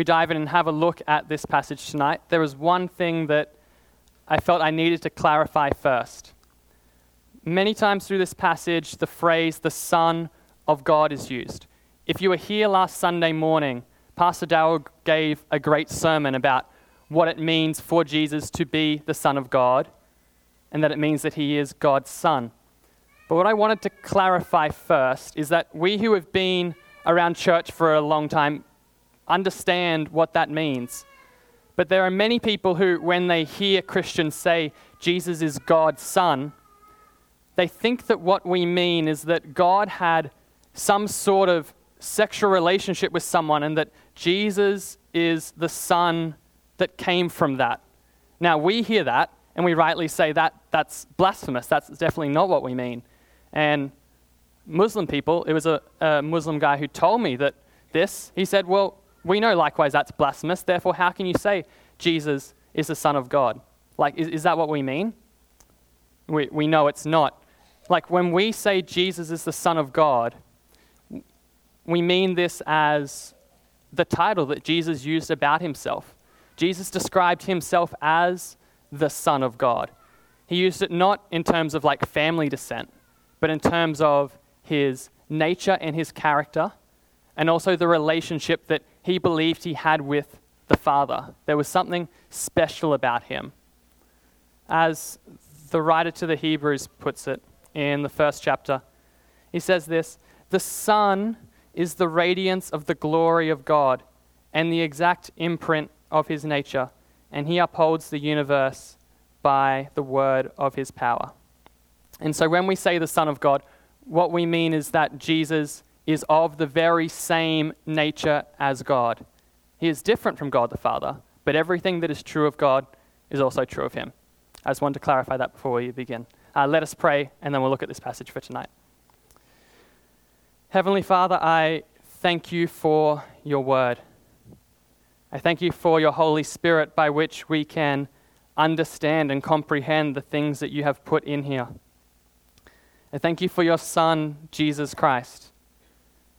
we dive in and have a look at this passage tonight, there was one thing that I felt I needed to clarify first. Many times through this passage, the phrase the Son of God is used. If you were here last Sunday morning, Pastor Darrell gave a great sermon about what it means for Jesus to be the Son of God and that it means that he is God's Son. But what I wanted to clarify first is that we who have been around church for a long time understand what that means. But there are many people who, when they hear Christians say Jesus is God's Son, they think that what we mean is that God had some sort of sexual relationship with someone and that Jesus is the Son that came from that. Now, we hear that and we rightly say that that's blasphemous. That's definitely not what we mean. And Muslim people, it was a, a Muslim guy who told me that this, he said, Well, we know likewise that's blasphemous. Therefore, how can you say Jesus is the Son of God? Like, is, is that what we mean? We, we know it's not. Like, when we say Jesus is the Son of God, we mean this as the title that Jesus used about himself. Jesus described himself as the Son of God. He used it not in terms of like family descent, but in terms of his nature and his character, and also the relationship that he believed he had with the Father. There was something special about him. As the writer to the Hebrews puts it in the first chapter, he says this The Son is the radiance of the glory of God and the exact imprint of his nature, and he upholds the universe by the word of his power. And so when we say the Son of God, what we mean is that Jesus is of the very same nature as God. He is different from God the Father, but everything that is true of God is also true of him. I just wanted to clarify that before we begin. Uh, let us pray, and then we'll look at this passage for tonight. Heavenly Father, I thank you for your word. I thank you for your Holy Spirit by which we can understand and comprehend the things that you have put in here. I thank you for your Son, Jesus Christ.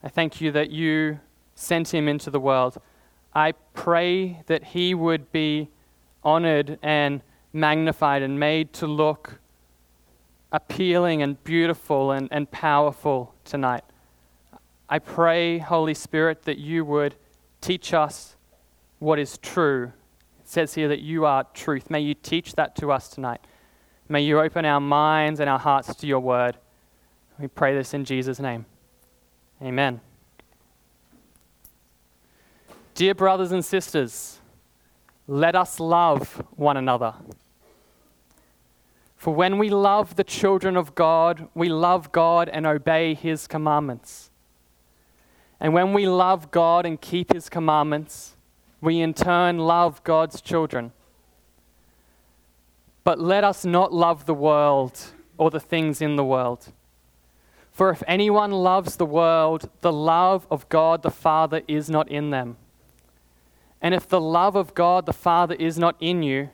I thank you that you sent him into the world. I pray that he would be honored and magnified and made to look appealing and beautiful and, and powerful tonight. I pray, Holy Spirit, that you would teach us what is true. It says here that you are truth. May you teach that to us tonight. May you open our minds and our hearts to your word. We pray this in Jesus' name. Amen. Dear brothers and sisters, let us love one another. For when we love the children of God, we love God and obey his commandments. And when we love God and keep his commandments, we in turn love God's children. But let us not love the world or the things in the world. For if anyone loves the world, the love of God the Father is not in them. And if the love of God the Father is not in you,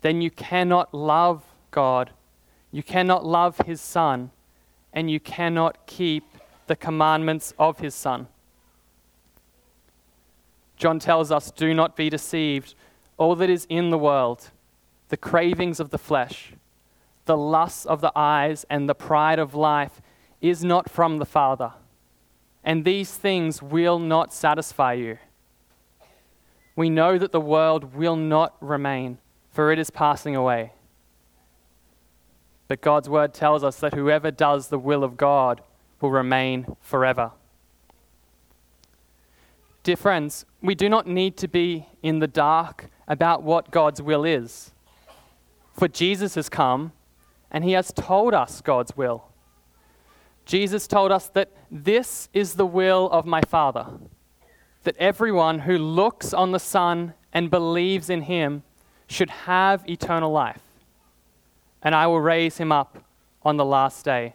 then you cannot love God, you cannot love His Son, and you cannot keep the commandments of His Son. John tells us, Do not be deceived. All that is in the world, the cravings of the flesh, the lusts of the eyes, and the pride of life, is not from the Father. And these things will not satisfy you. We know that the world will not remain, for it is passing away. But God's word tells us that whoever does the will of God will remain forever. Dear friends, we do not need to be in the dark about what God's will is. For Jesus has come and he has told us God's will. Jesus told us that this is the will of my Father, that everyone who looks on the Son and believes in him should have eternal life, and I will raise him up on the last day.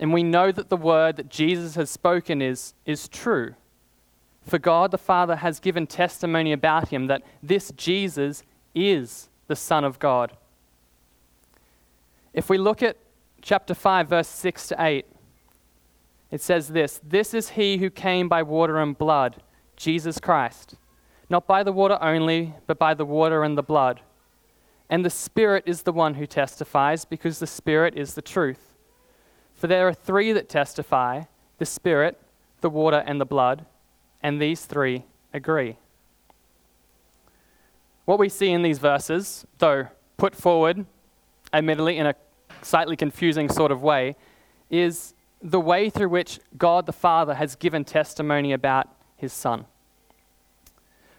And we know that the word that Jesus has spoken is, is true. For God the Father has given testimony about him that this Jesus is the Son of God. If we look at chapter 5, verse 6 to 8, it says this This is he who came by water and blood, Jesus Christ, not by the water only, but by the water and the blood. And the Spirit is the one who testifies, because the Spirit is the truth. For there are three that testify the Spirit, the water, and the blood, and these three agree. What we see in these verses, though put forward, admittedly, in a slightly confusing sort of way, is the way through which God the Father has given testimony about his Son.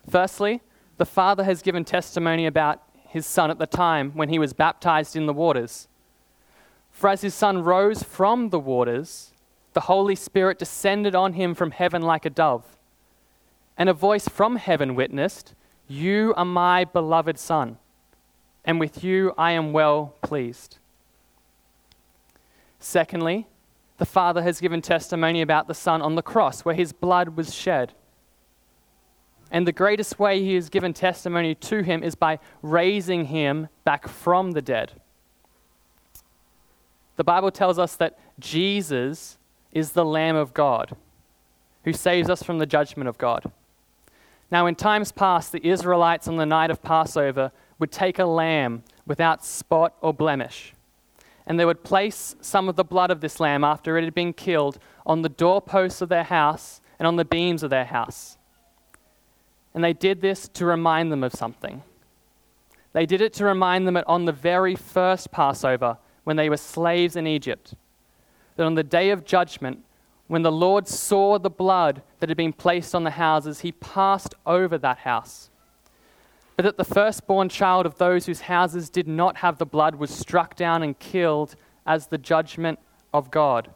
Firstly, the Father has given testimony about his Son at the time when he was baptized in the waters. For as his Son rose from the waters, the Holy Spirit descended on him from heaven like a dove. And a voice from heaven witnessed, You are my beloved Son, and with you I am well pleased. Secondly, the Father has given testimony about the Son on the cross, where his blood was shed. And the greatest way he has given testimony to him is by raising him back from the dead. The Bible tells us that Jesus is the Lamb of God who saves us from the judgment of God. Now, in times past, the Israelites on the night of Passover would take a lamb without spot or blemish and they would place some of the blood of this lamb after it had been killed on the doorposts of their house and on the beams of their house. And they did this to remind them of something. They did it to remind them that on the very first Passover, when they were slaves in Egypt, that on the day of judgment, when the Lord saw the blood that had been placed on the houses, he passed over that house but that the firstborn child of those whose houses did not have the blood was struck down and killed as the judgment of God.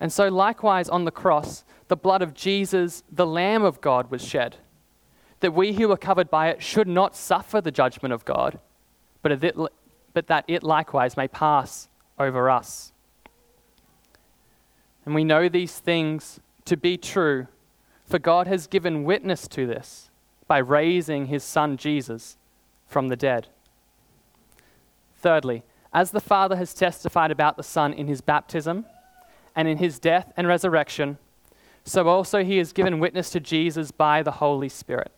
And so, likewise, on the cross, the blood of Jesus, the Lamb of God, was shed, that we who are covered by it should not suffer the judgment of God, but, it, but that it likewise may pass over us. And we know these things to be true, for God has given witness to this by raising his son Jesus from the dead. Thirdly, as the Father has testified about the Son in his baptism and in his death and resurrection, so also he has given witness to Jesus by the Holy Spirit.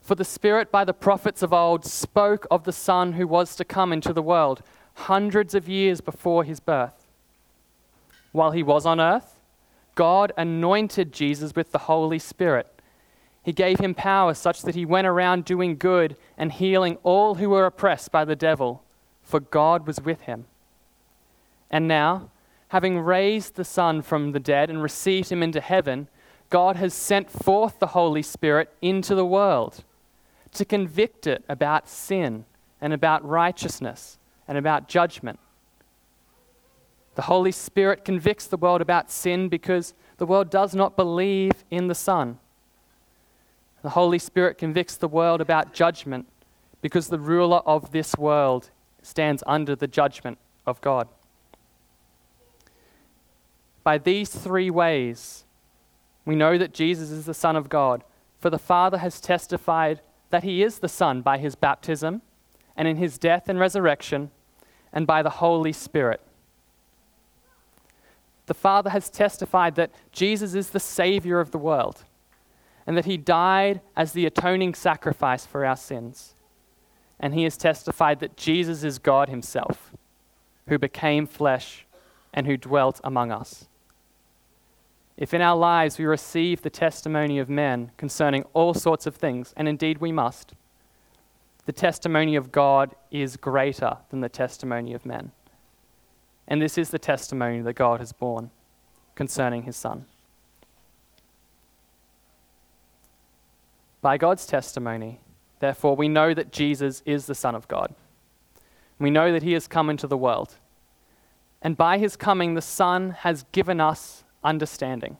For the Spirit, by the prophets of old, spoke of the Son who was to come into the world hundreds of years before his birth. While he was on earth, God anointed Jesus with the Holy Spirit he gave him power such that he went around doing good and healing all who were oppressed by the devil, for God was with him. And now, having raised the Son from the dead and received him into heaven, God has sent forth the Holy Spirit into the world to convict it about sin and about righteousness and about judgment. The Holy Spirit convicts the world about sin because the world does not believe in the Son. The Holy Spirit convicts the world about judgment because the ruler of this world stands under the judgment of God. By these three ways, we know that Jesus is the Son of God, for the Father has testified that he is the Son by his baptism, and in his death and resurrection, and by the Holy Spirit. The Father has testified that Jesus is the Savior of the world and that he died as the atoning sacrifice for our sins. And he has testified that Jesus is God himself, who became flesh and who dwelt among us. If in our lives we receive the testimony of men concerning all sorts of things, and indeed we must, the testimony of God is greater than the testimony of men. And this is the testimony that God has borne concerning his Son. By God's testimony, therefore, we know that Jesus is the Son of God. We know that he has come into the world. And by his coming, the Son has given us understanding.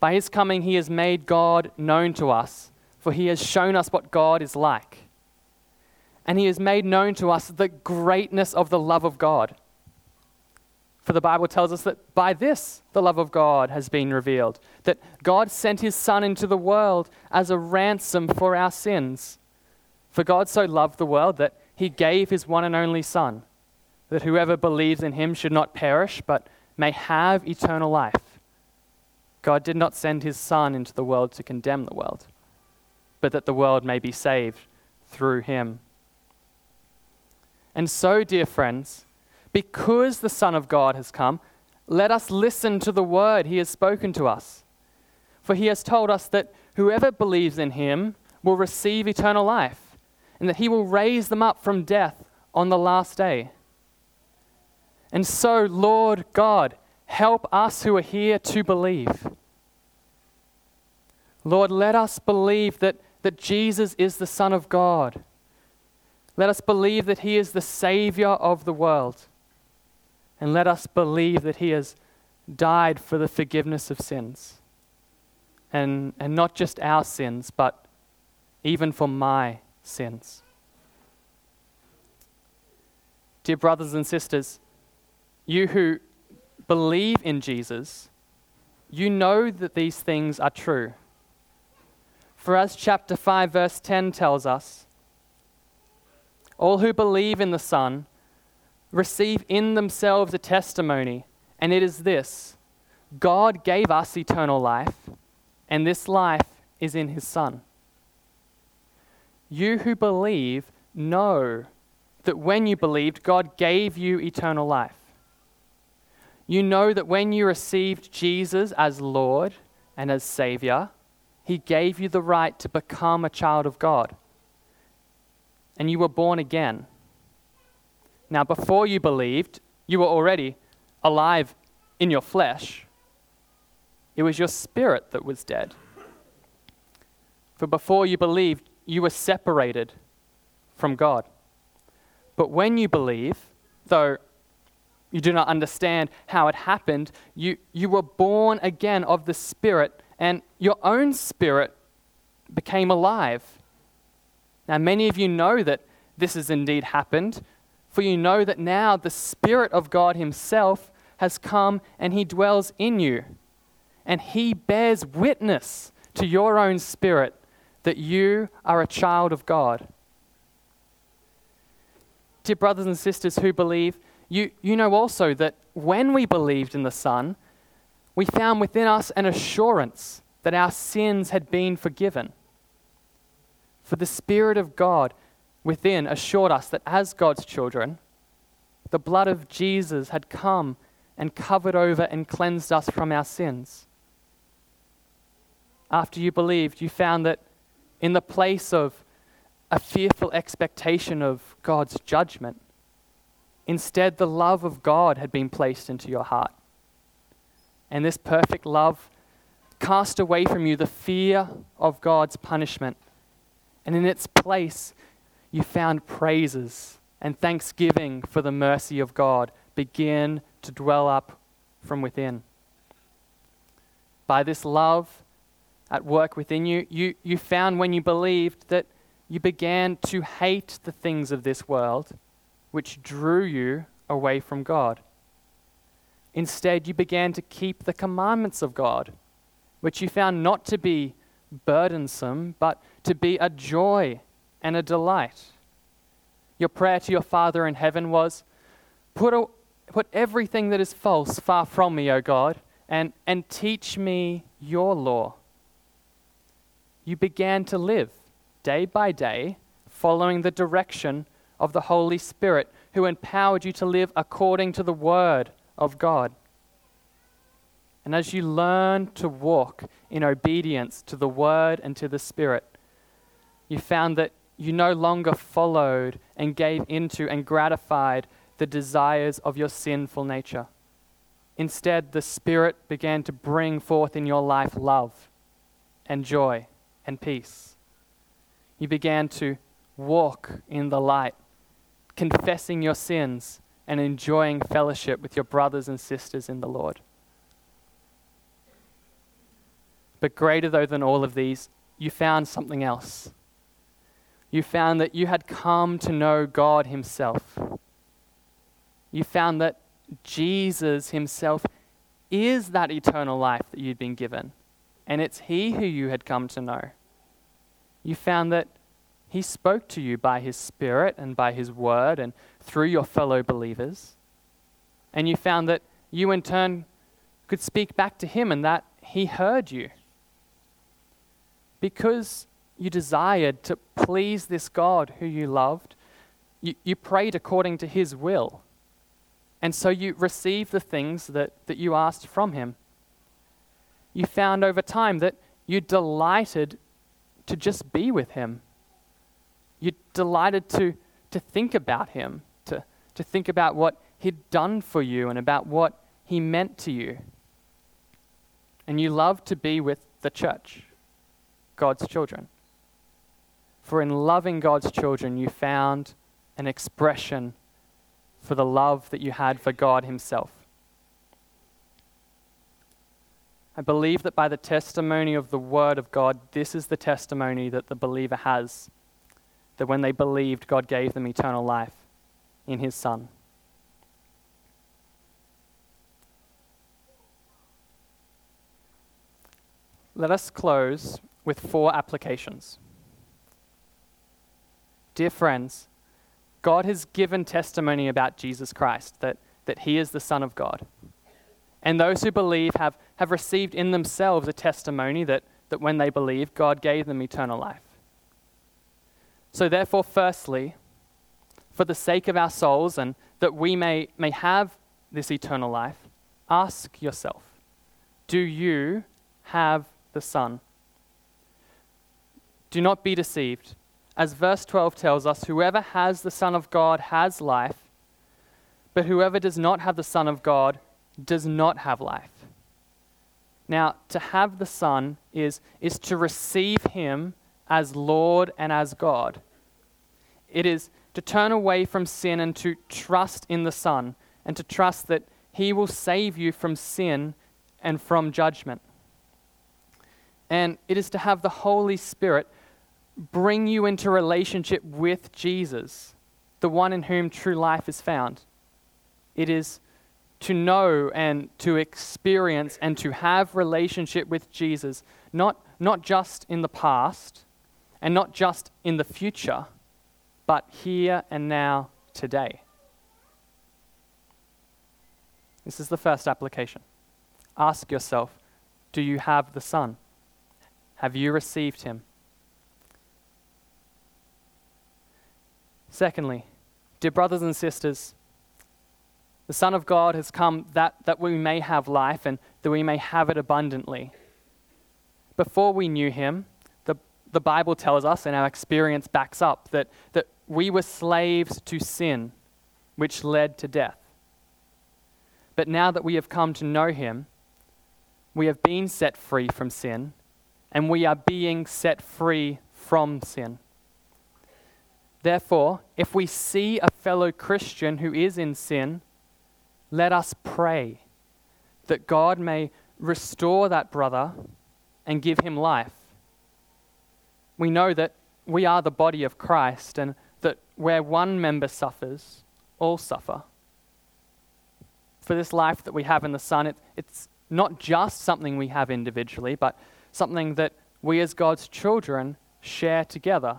By his coming, he has made God known to us, for he has shown us what God is like. And he has made known to us the greatness of the love of God for the Bible tells us that by this the love of God has been revealed, that God sent his Son into the world as a ransom for our sins. For God so loved the world that he gave his one and only Son, that whoever believes in him should not perish, but may have eternal life. God did not send his Son into the world to condemn the world, but that the world may be saved through him. And so, dear friends, because the Son of God has come, let us listen to the word he has spoken to us. For he has told us that whoever believes in him will receive eternal life, and that he will raise them up from death on the last day. And so, Lord God, help us who are here to believe. Lord, let us believe that, that Jesus is the Son of God. Let us believe that He is the Savior of the world. And let us believe that He has died for the forgiveness of sins. And, and not just our sins, but even for my sins. Dear brothers and sisters, you who believe in Jesus, you know that these things are true. For as chapter 5, verse 10 tells us, all who believe in the Son receive in themselves a testimony, and it is this God gave us eternal life, and this life is in His Son. You who believe know that when you believed, God gave you eternal life. You know that when you received Jesus as Lord and as Savior, He gave you the right to become a child of God. And you were born again. Now, before you believed, you were already alive in your flesh. It was your spirit that was dead. For before you believed, you were separated from God. But when you believe, though you do not understand how it happened, you, you were born again of the Spirit, and your own spirit became alive. Now, many of you know that this has indeed happened, for you know that now the Spirit of God Himself has come and He dwells in you. And He bears witness to your own spirit that you are a child of God. Dear brothers and sisters who believe, you, you know also that when we believed in the Son, we found within us an assurance that our sins had been forgiven. For the Spirit of God within assured us that as God's children, the blood of Jesus had come and covered over and cleansed us from our sins. After you believed, you found that in the place of a fearful expectation of God's judgment. Instead, the love of God had been placed into your heart. And this perfect love cast away from you the fear of God's punishment. And in its place, you found praises and thanksgiving for the mercy of God begin to dwell up from within. By this love at work within you, you, you found when you believed that you began to hate the things of this world, which drew you away from God. Instead, you began to keep the commandments of God, which you found not to be burdensome, but to be a joy and a delight. Your prayer to your Father in heaven was, Put, a, put everything that is false far from me, O God, and, and teach me your law. You began to live day by day, following the direction of the Holy Spirit, who empowered you to live according to the Word of God. And as you learn to walk in obedience to the Word and to the Spirit, you found that you no longer followed and gave into and gratified the desires of your sinful nature. Instead, the Spirit began to bring forth in your life love and joy and peace you began to walk in the light, confessing your sins and enjoying fellowship with your brothers and sisters in the Lord. But greater, though, than all of these, you found something else. You found that you had come to know God Himself. You found that Jesus Himself is that eternal life that you'd been given, and it's He who you had come to know you found that He spoke to you by His Spirit and by His Word and through your fellow believers. And you found that you, in turn, could speak back to Him and that He heard you. Because you desired to please this God who you loved, you, you prayed according to His will. And so you received the things that, that you asked from Him. You found over time that you delighted to just be with Him. You delighted to, to think about Him, to, to think about what He'd done for you and about what He meant to you. And you loved to be with the church, God's children. For in loving God's children, you found an expression for the love that you had for God Himself. I believe that by the testimony of the Word of God, this is the testimony that the believer has that when they believed, God gave them eternal life in His Son. Let us close with four applications. Dear friends, God has given testimony about Jesus Christ, that, that he is the Son of God. And those who believe have, have received in themselves a testimony that, that when they believe, God gave them eternal life. So, therefore, firstly, for the sake of our souls and that we may, may have this eternal life, ask yourself do you have the Son? Do not be deceived as verse 12 tells us, whoever has the Son of God has life, but whoever does not have the Son of God does not have life. Now, to have the Son is, is to receive Him as Lord and as God. It is to turn away from sin and to trust in the Son, and to trust that He will save you from sin and from judgment. And it is to have the Holy Spirit bring you into relationship with Jesus, the one in whom true life is found. It is to know and to experience and to have relationship with Jesus, not, not just in the past and not just in the future, but here and now, today. This is the first application. Ask yourself do you have the Son? Have you received him? Secondly, dear brothers and sisters, the Son of God has come that, that we may have life and that we may have it abundantly. Before we knew him, the, the Bible tells us, and our experience backs up, that, that we were slaves to sin, which led to death. But now that we have come to know him, we have been set free from sin, and we are being set free from sin. Therefore, if we see a fellow Christian who is in sin, let us pray that God may restore that brother and give him life. We know that we are the body of Christ and that where one member suffers, all suffer. For this life that we have in the Son, it, it's not just something we have individually, but something that we as God's children share together.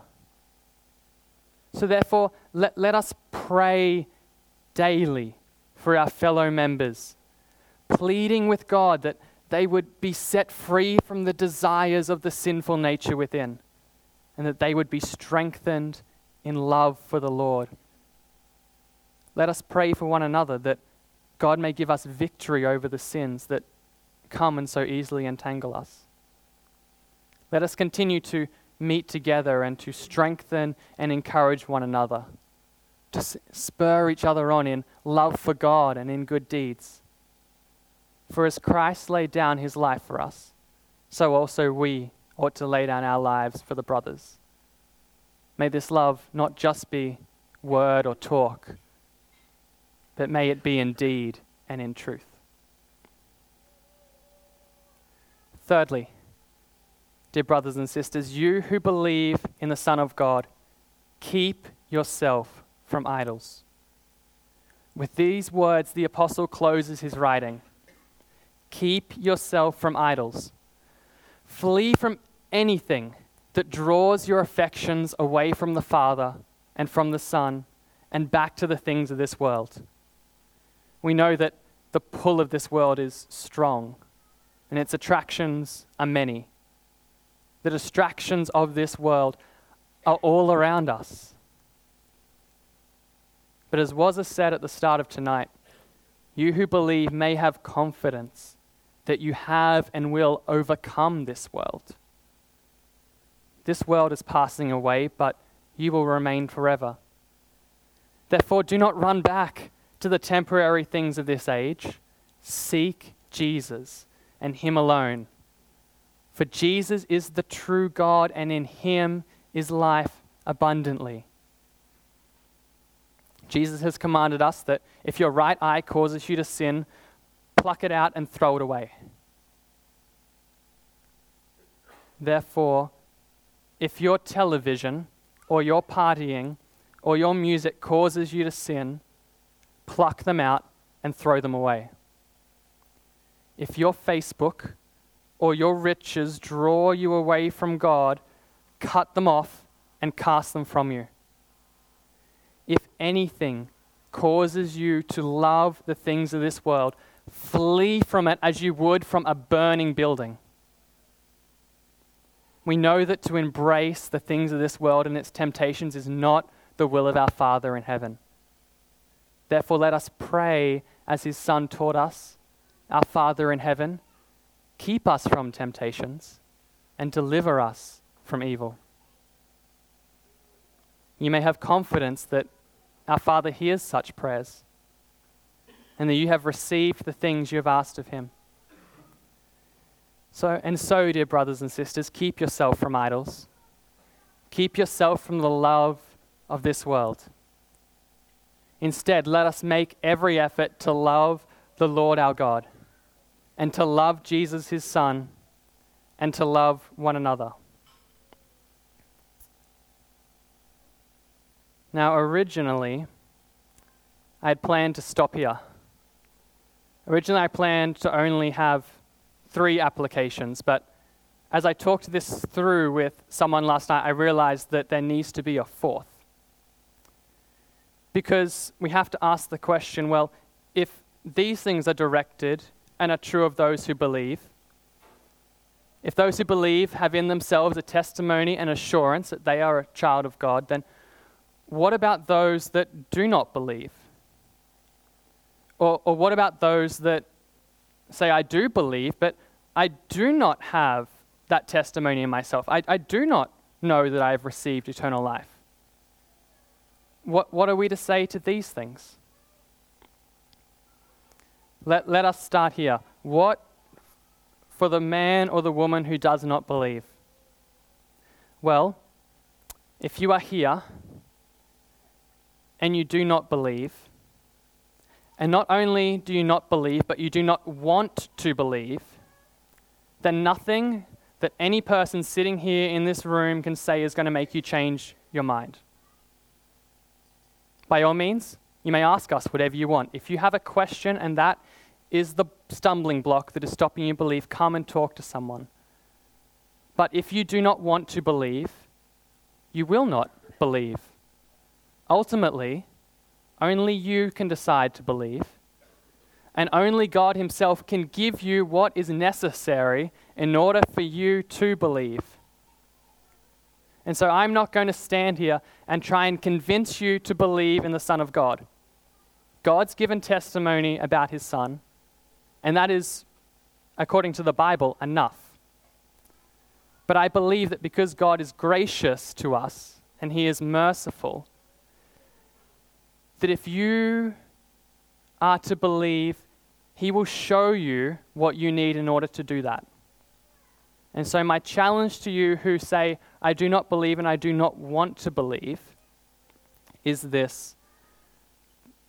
So, therefore, let, let us pray daily for our fellow members, pleading with God that they would be set free from the desires of the sinful nature within, and that they would be strengthened in love for the Lord. Let us pray for one another that God may give us victory over the sins that come and so easily entangle us. Let us continue to meet together and to strengthen and encourage one another, to spur each other on in love for God and in good deeds. For as Christ laid down his life for us, so also we ought to lay down our lives for the brothers. May this love not just be word or talk, but may it be in deed and in truth. Thirdly, dear brothers and sisters, you who believe in the Son of God, keep yourself from idols. With these words, the apostle closes his writing Keep yourself from idols. Flee from anything that draws your affections away from the Father and from the Son and back to the things of this world. We know that the pull of this world is strong and its attractions are many. The distractions of this world are all around us. But as was said at the start of tonight, you who believe may have confidence that you have and will overcome this world. This world is passing away, but you will remain forever. Therefore, do not run back to the temporary things of this age. Seek Jesus and Him alone. For Jesus is the true God, and in Him is life abundantly. Jesus has commanded us that if your right eye causes you to sin, pluck it out and throw it away. Therefore, if your television or your partying or your music causes you to sin, pluck them out and throw them away. If your Facebook or your riches draw you away from God, cut them off and cast them from you. If anything causes you to love the things of this world, flee from it as you would from a burning building. We know that to embrace the things of this world and its temptations is not the will of our Father in heaven. Therefore, let us pray as His Son taught us Our Father in heaven, keep us from temptations and deliver us from evil. You may have confidence that our Father hears such prayers and that you have received the things you have asked of Him. So, and so, dear brothers and sisters, keep yourself from idols. Keep yourself from the love of this world. Instead, let us make every effort to love the Lord our God and to love Jesus, his Son, and to love one another. Now, originally, I had planned to stop here. Originally, I planned to only have three applications, but as I talked this through with someone last night, I realized that there needs to be a fourth. Because we have to ask the question well, if these things are directed and are true of those who believe, if those who believe have in themselves a testimony and assurance that they are a child of God, then what about those that do not believe? Or, or what about those that say, I do believe, but I do not have that testimony in myself. I, I do not know that I have received eternal life. What, what are we to say to these things? Let, let us start here. What for the man or the woman who does not believe? Well, if you are here and you do not believe, and not only do you not believe, but you do not want to believe, then nothing that any person sitting here in this room can say is going to make you change your mind. By all means, you may ask us whatever you want. If you have a question and that is the stumbling block that is stopping you believe, come and talk to someone. But if you do not want to believe, you will not believe. Ultimately, only you can decide to believe, and only God Himself can give you what is necessary in order for you to believe. And so I'm not going to stand here and try and convince you to believe in the Son of God. God's given testimony about His Son, and that is, according to the Bible, enough. But I believe that because God is gracious to us and He is merciful, that if you are to believe, He will show you what you need in order to do that. And so, my challenge to you who say, I do not believe and I do not want to believe, is this.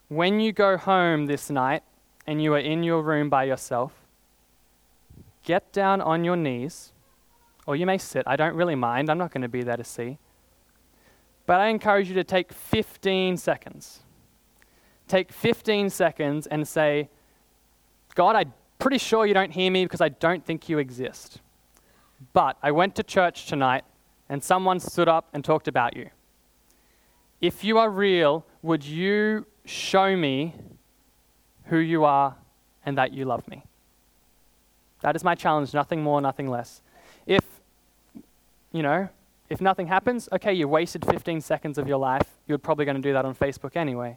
When you go home this night and you are in your room by yourself, get down on your knees, or you may sit. I don't really mind. I'm not going to be there to see. But I encourage you to take 15 seconds take 15 seconds and say, God, I'm pretty sure you don't hear me because I don't think you exist. But I went to church tonight and someone stood up and talked about you. If you are real, would you show me who you are and that you love me? That is my challenge, nothing more, nothing less. If, you know, if nothing happens, okay, you wasted 15 seconds of your life. You're probably going to do that on Facebook anyway.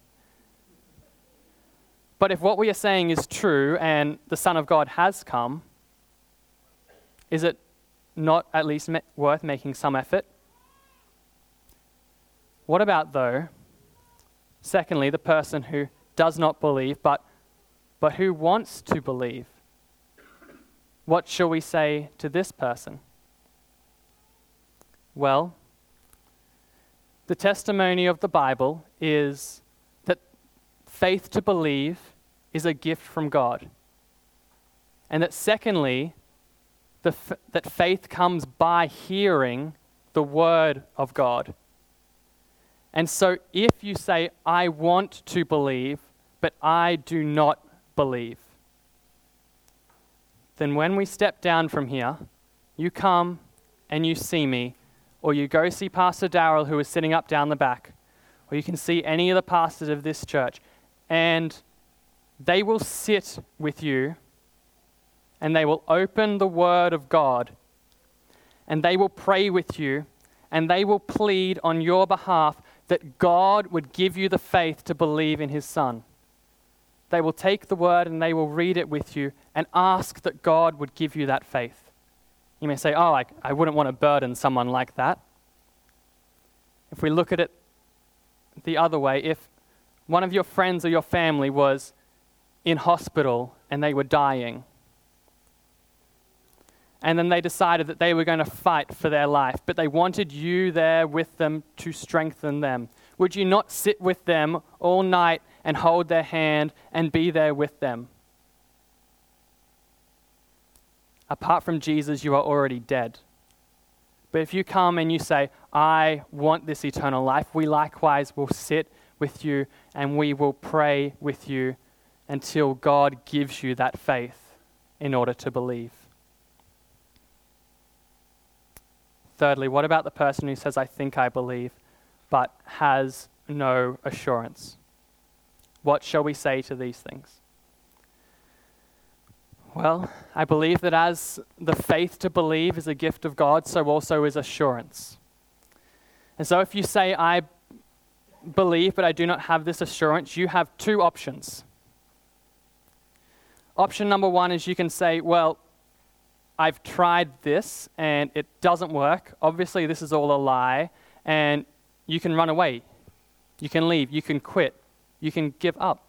But if what we are saying is true and the Son of God has come, is it not at least worth making some effort? What about, though, secondly, the person who does not believe but, but who wants to believe? What shall we say to this person? Well, the testimony of the Bible is that faith to believe is a gift from God. And that secondly, f- that faith comes by hearing the word of God. And so if you say, I want to believe, but I do not believe, then when we step down from here, you come and you see me, or you go see Pastor Darrell, who is sitting up down the back, or you can see any of the pastors of this church, and they will sit with you and they will open the Word of God and they will pray with you and they will plead on your behalf that God would give you the faith to believe in His Son. They will take the Word and they will read it with you and ask that God would give you that faith. You may say, Oh, I, I wouldn't want to burden someone like that. If we look at it the other way, if one of your friends or your family was in hospital and they were dying, and then they decided that they were going to fight for their life, but they wanted you there with them to strengthen them. Would you not sit with them all night and hold their hand and be there with them? Apart from Jesus, you are already dead. But if you come and you say, I want this eternal life, we likewise will sit with you and we will pray with you until God gives you that faith in order to believe. Thirdly, what about the person who says, I think I believe, but has no assurance? What shall we say to these things? Well, I believe that as the faith to believe is a gift of God, so also is assurance. And so if you say, I believe, but I do not have this assurance, you have two options. Option number one is you can say, Well, I've tried this and it doesn't work. Obviously, this is all a lie. And you can run away. You can leave. You can quit. You can give up.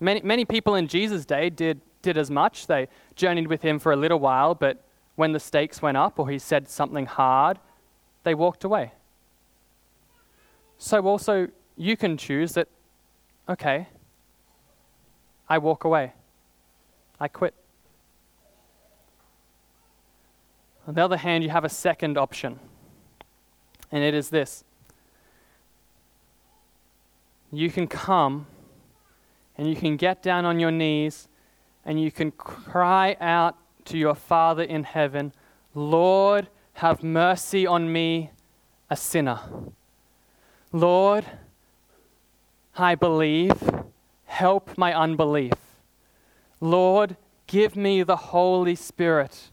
Many, many people in Jesus' day did, did as much. They journeyed with him for a little while, but when the stakes went up or he said something hard, they walked away. So, also, you can choose that, okay, I walk away. I quit. On the other hand, you have a second option, and it is this you can come and you can get down on your knees and you can cry out to your Father in heaven, Lord, have mercy on me, a sinner. Lord, I believe, help my unbelief. Lord, give me the Holy Spirit.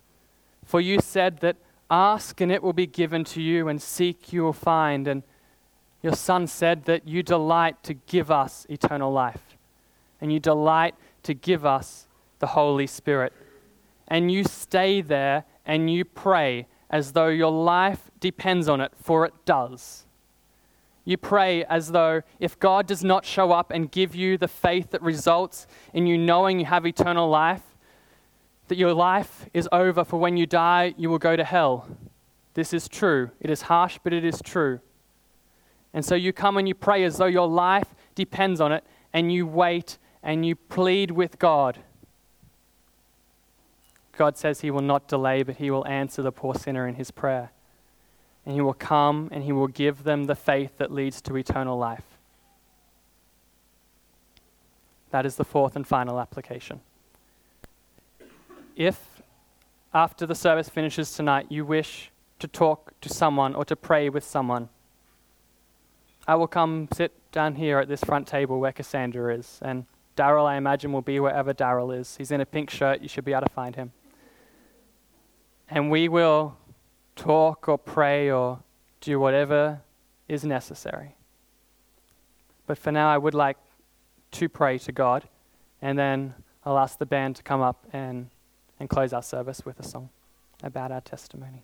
For you said that ask and it will be given to you, and seek you will find. And your Son said that you delight to give us eternal life, and you delight to give us the Holy Spirit. And you stay there and you pray as though your life depends on it, for it does. You pray as though if God does not show up and give you the faith that results in you knowing you have eternal life, that your life is over, for when you die, you will go to hell. This is true. It is harsh, but it is true. And so you come and you pray as though your life depends on it, and you wait and you plead with God. God says he will not delay, but he will answer the poor sinner in his prayer. And he will come and he will give them the faith that leads to eternal life. That is the fourth and final application if after the service finishes tonight you wish to talk to someone or to pray with someone, I will come sit down here at this front table where Cassandra is. And Daryl, I imagine, will be wherever Daryl is. He's in a pink shirt. You should be able to find him. and we will talk or pray or do whatever is necessary. But for now, I would like to pray to God, and then I'll ask the band to come up and, and close our service with a song about our testimony.